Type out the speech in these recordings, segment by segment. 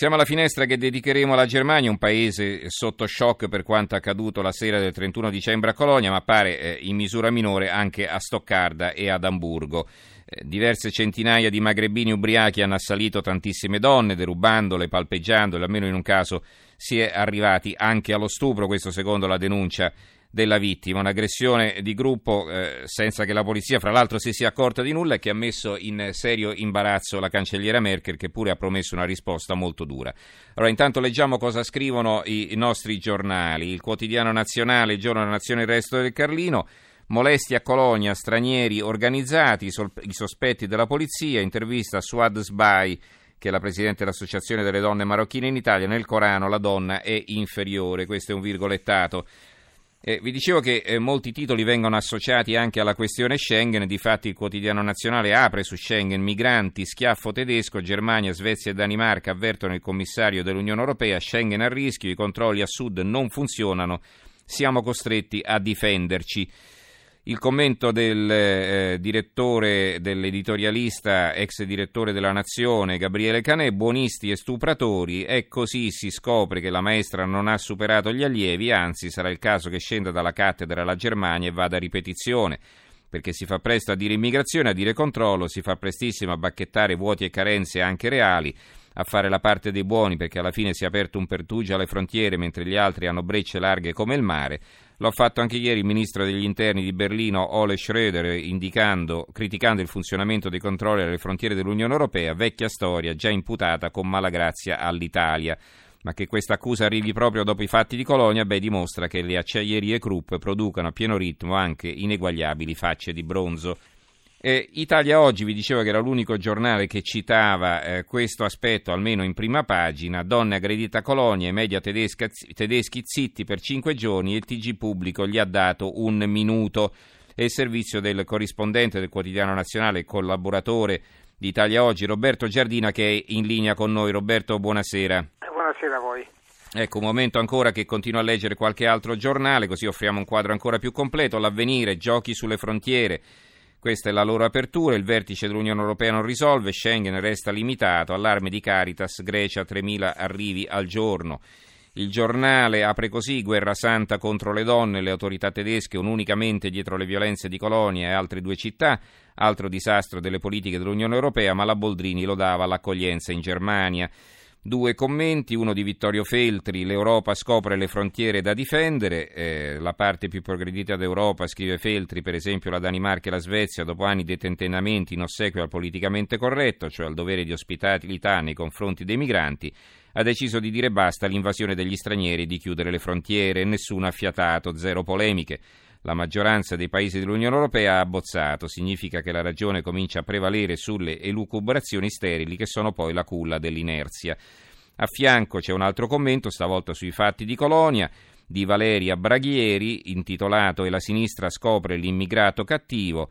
Siamo alla finestra che dedicheremo alla Germania, un paese sotto shock per quanto accaduto la sera del 31 dicembre a Colonia, ma pare eh, in misura minore anche a Stoccarda e ad Amburgo. Eh, diverse centinaia di magrebini ubriachi hanno assalito tantissime donne, derubandole, palpeggiandole, almeno in un caso si è arrivati anche allo stupro, questo secondo la denuncia della vittima, un'aggressione di gruppo eh, senza che la polizia fra l'altro si sia accorta di nulla e che ha messo in serio imbarazzo la cancelliera Merkel che pure ha promesso una risposta molto dura. Allora intanto leggiamo cosa scrivono i, nostri giornali, il quotidiano nazionale, il giorno della nazione, il resto del Carlino. Molesti a Colonia, stranieri organizzati, i sospetti della polizia, intervista a Suad Sbai, che è la presidente dell'Associazione delle donne marocchine in Italia, nel Corano la donna è inferiore, questo è un virgolettato. Eh, vi dicevo che eh, molti titoli vengono associati anche alla questione Schengen, difatti il quotidiano nazionale apre su Schengen, migranti, schiaffo tedesco, Germania, Svezia e Danimarca avvertono il commissario dell'Unione Europea, Schengen a rischio, i controlli a sud non funzionano, siamo costretti a difenderci. Il commento del eh, direttore, dell'editorialista, ex direttore della Nazione, Gabriele Canè, buonisti e stupratori, e così si scopre che la maestra non ha superato gli allievi, anzi sarà il caso che scenda dalla cattedra la Germania e vada a ripetizione perché si fa presto a dire immigrazione, a dire controllo, si fa prestissimo a bacchettare vuoti e carenze anche reali, a fare la parte dei buoni perché alla fine si è aperto un pertugio alle frontiere mentre gli altri hanno brecce larghe come il mare. Lo ha fatto anche ieri il ministro degli interni di Berlino, Ole Schröder, criticando il funzionamento dei controlli alle frontiere dell'Unione Europea, vecchia storia già imputata con malagrazia all'Italia. Ma che questa accusa arrivi proprio dopo i fatti di Colonia, beh, dimostra che le acciaierie Krupp producono a pieno ritmo anche ineguagliabili facce di bronzo. Eh, Italia Oggi vi dicevo che era l'unico giornale che citava eh, questo aspetto, almeno in prima pagina. Donne aggredita a Colonia, i media tedesca, tedeschi zitti per cinque giorni e il TG Pubblico gli ha dato un minuto. E il servizio del corrispondente del quotidiano nazionale, collaboratore di Italia Oggi, Roberto Giardina, che è in linea con noi. Roberto, buonasera. Buonasera a voi. Ecco, un momento ancora che continuo a leggere qualche altro giornale, così offriamo un quadro ancora più completo. L'avvenire, giochi sulle frontiere. Questa è la loro apertura, il vertice dell'Unione Europea non risolve, Schengen resta limitato, allarme di Caritas, Grecia 3.000 arrivi al giorno. Il giornale apre così, guerra santa contro le donne, le autorità tedesche unicamente dietro le violenze di Colonia e altre due città, altro disastro delle politiche dell'Unione Europea, ma la Boldrini lo dava all'accoglienza in Germania. Due commenti, uno di Vittorio Feltri, l'Europa scopre le frontiere da difendere, eh, la parte più progredita d'Europa, scrive Feltri, per esempio la Danimarca e la Svezia, dopo anni di tentennamenti in ossequio al politicamente corretto, cioè al dovere di ospitalità nei confronti dei migranti, ha deciso di dire basta all'invasione degli stranieri e di chiudere le frontiere, nessuno ha fiatato, zero polemiche. La maggioranza dei paesi dell'Unione Europea ha abbozzato, significa che la ragione comincia a prevalere sulle elucubrazioni sterili che sono poi la culla dell'inerzia. A fianco c'è un altro commento, stavolta sui fatti di Colonia, di Valeria Braghieri, intitolato E la sinistra scopre l'immigrato cattivo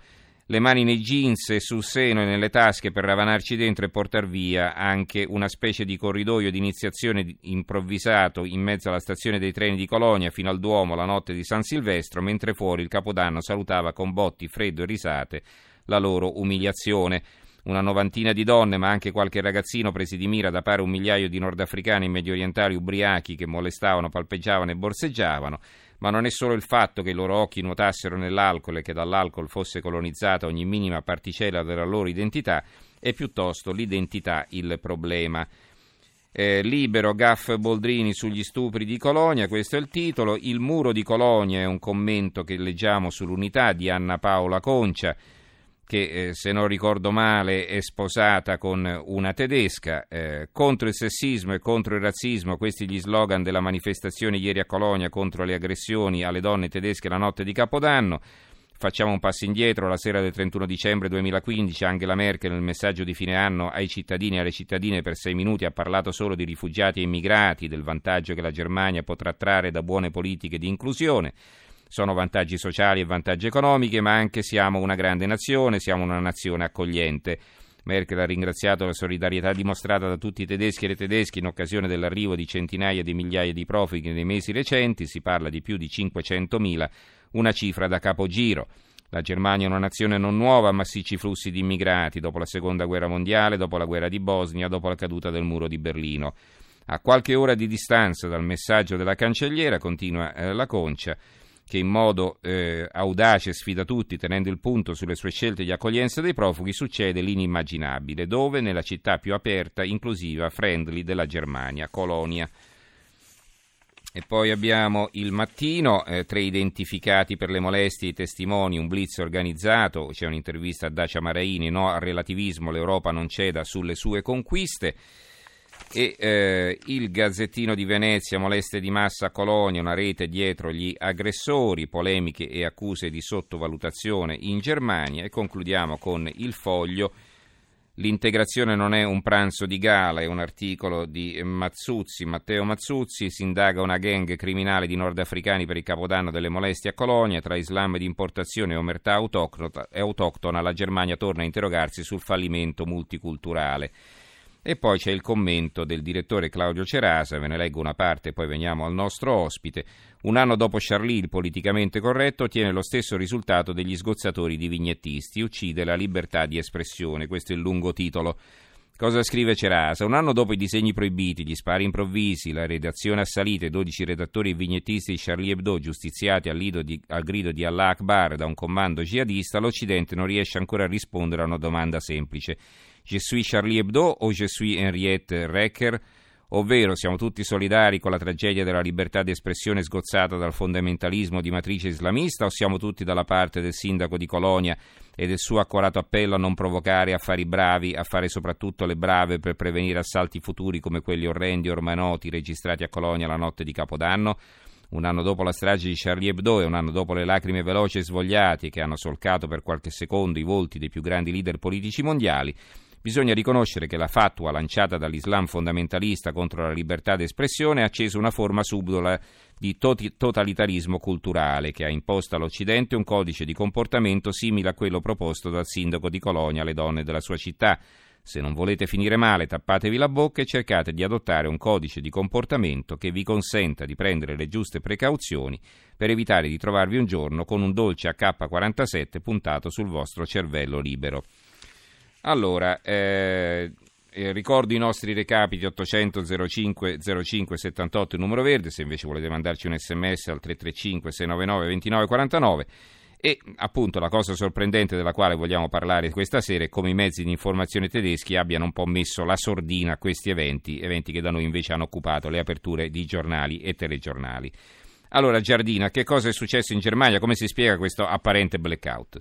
le mani nei jeans sul seno e nelle tasche per ravanarci dentro e portar via anche una specie di corridoio di iniziazione improvvisato in mezzo alla stazione dei treni di Colonia fino al Duomo la notte di San Silvestro, mentre fuori il Capodanno salutava con botti, freddo e risate la loro umiliazione. Una novantina di donne, ma anche qualche ragazzino presi di mira da pare un migliaio di nordafricani e mediorientali ubriachi che molestavano, palpeggiavano e borseggiavano ma non è solo il fatto che i loro occhi nuotassero nell'alcol e che dall'alcol fosse colonizzata ogni minima particella della loro identità, è piuttosto l'identità il problema. Eh, libero Gaff Boldrini sugli stupri di Colonia, questo è il titolo. Il muro di Colonia è un commento che leggiamo sull'unità di Anna Paola Concia che eh, se non ricordo male è sposata con una tedesca, eh, contro il sessismo e contro il razzismo, questi gli slogan della manifestazione ieri a Colonia contro le aggressioni alle donne tedesche la notte di Capodanno. Facciamo un passo indietro, la sera del 31 dicembre 2015 Angela Merkel nel messaggio di fine anno ai cittadini e alle cittadine per sei minuti ha parlato solo di rifugiati e immigrati, del vantaggio che la Germania potrà trarre da buone politiche di inclusione. Sono vantaggi sociali e vantaggi economici, ma anche siamo una grande nazione, siamo una nazione accogliente. Merkel ha ringraziato la solidarietà dimostrata da tutti i tedeschi e le tedesche in occasione dell'arrivo di centinaia di migliaia di profughi nei mesi recenti, si parla di più di 500.000, una cifra da capogiro. La Germania è una nazione non nuova a massicci flussi di immigrati dopo la seconda guerra mondiale, dopo la guerra di Bosnia, dopo la caduta del muro di Berlino. A qualche ora di distanza dal messaggio della cancelliera, continua eh, la Concia, che in modo eh, audace sfida tutti, tenendo il punto sulle sue scelte di accoglienza dei profughi, succede l'inimmaginabile, dove nella città più aperta, inclusiva, friendly della Germania, Colonia. E poi abbiamo il mattino, eh, tre identificati per le molestie, i testimoni, un blitz organizzato, c'è un'intervista a Dacia Maraini, no al relativismo, l'Europa non ceda sulle sue conquiste. E eh, il Gazzettino di Venezia, molestie di massa a Colonia, una rete dietro gli aggressori, polemiche e accuse di sottovalutazione in Germania. E concludiamo con il foglio L'integrazione non è un pranzo di gala, è un articolo di Mazzuzzi, Matteo Mazzuzzi, si indaga una gang criminale di nordafricani per il capodanno delle molestie a Colonia, tra Islam di importazione e omertà autoctona, la Germania torna a interrogarsi sul fallimento multiculturale. E poi c'è il commento del direttore Claudio Cerasa, ve ne leggo una parte e poi veniamo al nostro ospite. Un anno dopo Charlie, il politicamente corretto ottiene lo stesso risultato degli sgozzatori di vignettisti, uccide la libertà di espressione. Questo è il lungo titolo. Cosa scrive Cerasa? Un anno dopo i disegni proibiti, gli spari improvvisi, la redazione assalita e 12 redattori e vignettisti di Charlie Hebdo giustiziati al, di, al grido di Allah Akbar da un comando jihadista, l'Occidente non riesce ancora a rispondere a una domanda semplice. Je suis Charlie Hebdo o je suis Henriette Recker? Ovvero siamo tutti solidari con la tragedia della libertà di espressione sgozzata dal fondamentalismo di matrice islamista o siamo tutti dalla parte del sindaco di Colonia e del suo accorato appello a non provocare affari bravi, a fare soprattutto le brave per prevenire assalti futuri come quelli orrendi ormai noti registrati a Colonia la notte di Capodanno? Un anno dopo la strage di Charlie Hebdo e un anno dopo le lacrime veloci e svogliate che hanno solcato per qualche secondo i volti dei più grandi leader politici mondiali, Bisogna riconoscere che la fatua lanciata dall'Islam fondamentalista contro la libertà d'espressione ha acceso una forma subdola di totalitarismo culturale che ha imposto all'Occidente un codice di comportamento simile a quello proposto dal sindaco di Colonia alle donne della sua città. Se non volete finire male, tappatevi la bocca e cercate di adottare un codice di comportamento che vi consenta di prendere le giuste precauzioni per evitare di trovarvi un giorno con un dolce AK-47 puntato sul vostro cervello libero. Allora, eh, eh, ricordo i nostri recapiti 800 05 05 78 il numero verde, se invece volete mandarci un sms al 335 699 29 49 e appunto la cosa sorprendente della quale vogliamo parlare questa sera è come i mezzi di informazione tedeschi abbiano un po' messo la sordina a questi eventi, eventi che da noi invece hanno occupato le aperture di giornali e telegiornali. Allora Giardina, che cosa è successo in Germania? Come si spiega questo apparente blackout?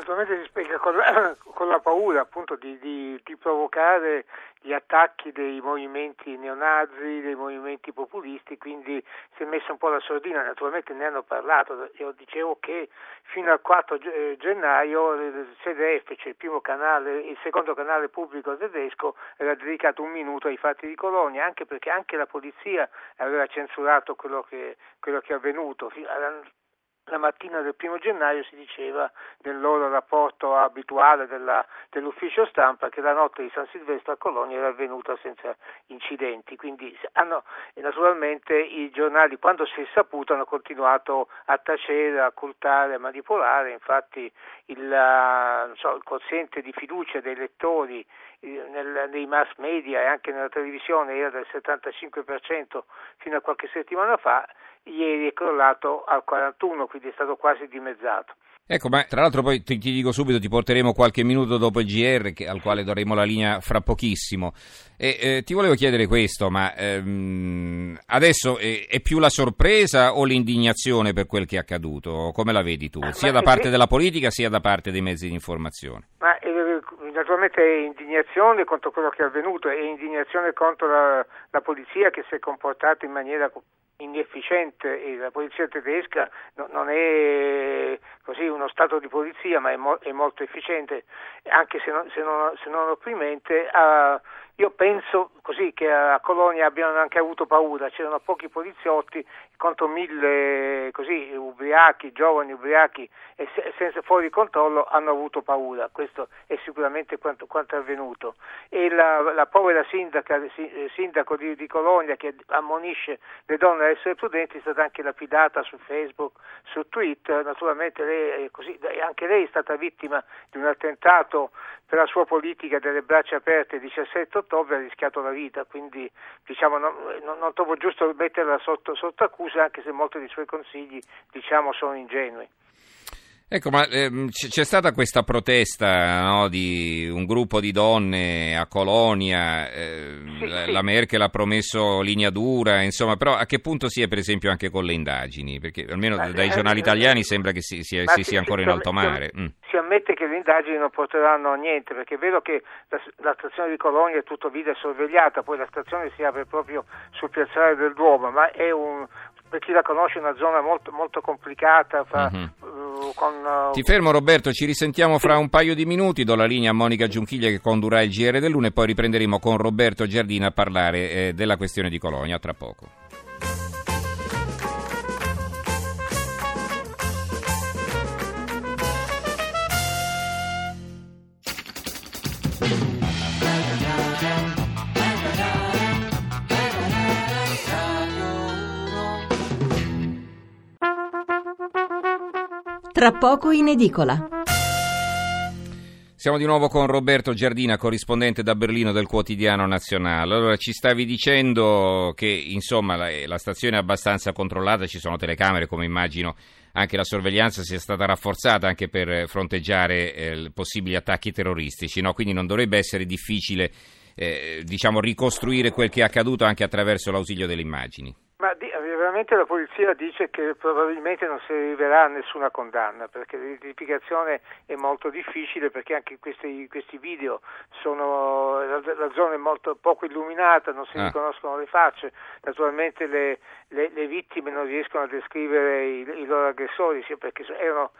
Naturalmente si spiega con con la paura appunto di, di, di, provocare gli attacchi dei movimenti neonazi, dei movimenti populisti, quindi si è messa un po' la sordina, naturalmente ne hanno parlato, io dicevo che fino al 4 eh, gennaio il CDF, cioè il primo canale, il secondo canale pubblico tedesco, era dedicato un minuto ai fatti di Colonia, anche perché anche la polizia aveva censurato quello che, quello che è avvenuto la mattina del primo gennaio si diceva nel loro rapporto abituale della, dell'ufficio stampa che la notte di San Silvestro a Colonia era avvenuta senza incidenti, quindi hanno, naturalmente i giornali quando si è saputo hanno continuato a tacere, a occultare, a manipolare, infatti il, so, il quoziente di fiducia dei lettori eh, nel, nei mass media e anche nella televisione era del 75% fino a qualche settimana fa ieri è crollato al 41, quindi è stato quasi dimezzato. Ecco, ma tra l'altro poi ti, ti, dico subito, ti porteremo qualche minuto dopo il GR che, al quale daremo la linea fra pochissimo. E, eh, ti volevo chiedere questo, ma ehm, adesso è, è, più la sorpresa o l'indignazione per quel che è accaduto? Come la vedi tu? Sia da parte della politica sia da parte dei mezzi di informazione? Ma eh, naturalmente è indignazione contro quello che è avvenuto, è indignazione contro la, la polizia che si è comportata in maniera inefficiente e la polizia tedesca no, non è così uno stato di polizia ma è, mo- è molto efficiente anche se non, se non, se non opprimente uh, io penso così che a Colonia abbiano anche avuto paura, c'erano pochi poliziotti contro mille così, ubriachi, giovani ubriachi e se, senza fuori controllo hanno avuto paura, questo è sicuramente quanto, quanto è avvenuto. E la, la povera sindaca, eh, sindaco di, di, Colonia che ammonisce le donne a essere prudenti è stata anche lapidata su Facebook, su Twitter, naturalmente lei, così, anche lei è stata vittima di un attentato per la sua politica delle braccia aperte il 17 ottobre ha rischiato la vita, quindi diciamo, non, non, trovo giusto metterla sotto, sotto accusa anche se molti dei suoi consigli diciamo, sono ingenui. Ecco, ma ehm, c'è stata questa protesta no, di un gruppo di donne a Colonia, eh, sì, la, sì. la Merkel ha promesso linea dura, insomma, però a che punto si è per esempio anche con le indagini? Perché almeno ma, dai eh, giornali eh, italiani sembra che si, si, si sia ancora in alto mare. Mm. Si ammette che le indagini non porteranno a niente, perché è vero che la, la stazione di Colonia è tutto video sorvegliata, poi la stazione si apre proprio sul piazzale del Duomo, ma è un, per chi la conosce una zona molto, molto complicata. Fra, mm-hmm. Con, uh, Ti fermo Roberto, ci risentiamo fra un paio di minuti, do la linea a Monica Giunchiglia che condurrà il GR dell'Une e poi riprenderemo con Roberto Giardina a parlare eh, della questione di Colonia tra poco. Tra poco in edicola. Siamo di nuovo con Roberto Giardina, corrispondente da Berlino del quotidiano nazionale. Allora, ci stavi dicendo che insomma la, la, stazione è abbastanza controllata, ci sono telecamere, come immagino anche la sorveglianza sia stata rafforzata anche per fronteggiare eh, possibili attacchi terroristici, no? quindi non dovrebbe essere difficile eh, diciamo, ricostruire quel che è accaduto anche attraverso l'ausilio delle immagini. Veramente la polizia dice che probabilmente non si arriverà a nessuna condanna perché l'identificazione è molto difficile perché anche questi, questi video sono la, la, zona è molto poco illuminata, non si ah. riconoscono le facce, naturalmente le, le, le, vittime non riescono a descrivere i, i loro aggressori perché erano,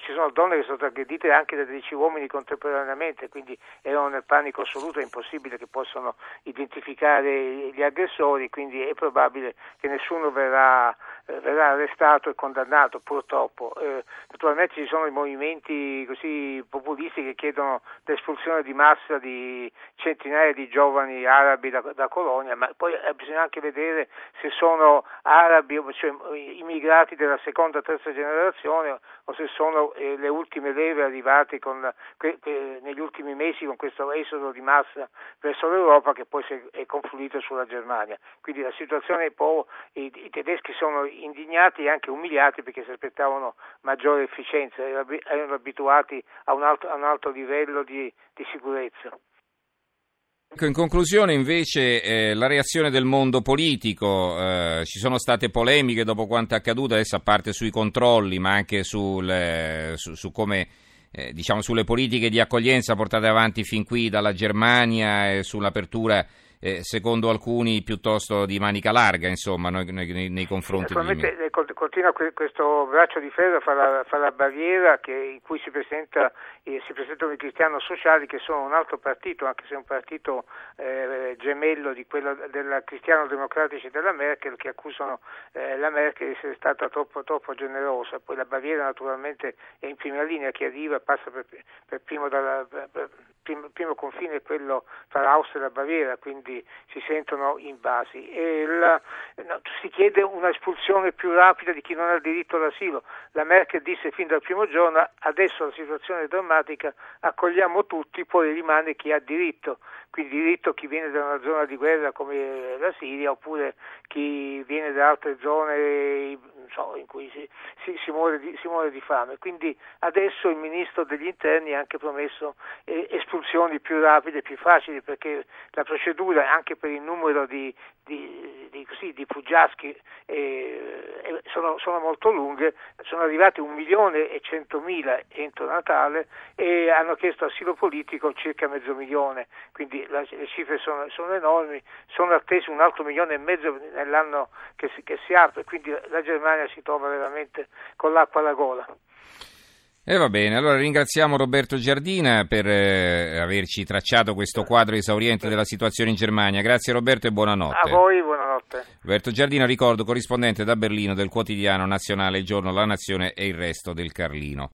ci sono donne che sono state aggredite anche da 10 uomini contemporaneamente, quindi erano nel panico assoluto, è impossibile che possano identificare gli aggressori, quindi è probabile che nessuno verrà, verrà arrestato e condannato purtroppo. Eh, naturalmente ci sono i movimenti così populisti che chiedono l'espulsione di massa di centinaia di giovani arabi da, da Colonia, ma poi eh, bisogna anche vedere se sono arabi, cioè immigrati della seconda o terza generazione o se sono eh, le ultime leve arrivate con, que, que, negli ultimi mesi con questo esodo di massa verso l'Europa che poi è confluito sulla Germania. Quindi la situazione po' i, i, tedeschi sono indignati e anche umiliati perché si aspettavano maggiore efficienza, erano abituati a un alto, a un alto livello di, di sicurezza. Ecco, in conclusione invece eh, la reazione del mondo politico, eh, ci sono state polemiche dopo quanto è accaduto, adesso a parte sui controlli ma anche sul, eh, su, su, come, eh, diciamo, sulle politiche di accoglienza portate avanti fin qui dalla Germania e sull'apertura eh, secondo alcuni piuttosto di manica larga, insomma, nei, nei, nei confronti di... Eh, continua questo braccio di ferro fa la, fa la barriera che, in cui si, presenta, eh, si, presentano i cristiani sociali che sono un altro partito, anche se un partito eh, gemello di quello della cristiano democratici della Merkel, che accusano eh, la Merkel di essere stata troppo, troppo, generosa. Poi la barriera naturalmente è in prima linea, chi arriva passa per, per primo dalla, per, primo, primo confine è quello tra l'Austria e la Baviera, quindi si sentono invasi. La, no, si chiede un'espulsione più rapida di chi non ha diritto all'asilo. La Merkel disse fin dal primo giorno adesso la situazione è drammatica, accogliamo tutti, poi rimane chi ha diritto, quindi diritto chi viene da una zona di guerra come la Siria oppure chi viene da altre zone so, in cui si, si, si, muore di, si, muore di, fame. Quindi adesso il Ministro degli Interni ha anche promesso eh, espulsioni più rapide più facili perché la procedura anche per il numero di, di, di, così, fuggiaschi eh, sono, sono, molto lunghe, sono arrivati un milione e centomila entro Natale e hanno chiesto asilo politico circa mezzo milione, quindi la, le cifre sono, sono, enormi, sono attesi un altro milione e mezzo nell'anno che si, che si apre, quindi la Germania si trova veramente con l'acqua alla gola. E va bene, allora ringraziamo Roberto Giardina per eh, averci tracciato questo quadro esauriente della situazione in Germania. Grazie Roberto e buonanotte. A voi, buonanotte. Roberto Giardina, ricordo, corrispondente da Berlino del quotidiano nazionale Il Giorno, La Nazione e il resto del Carlino.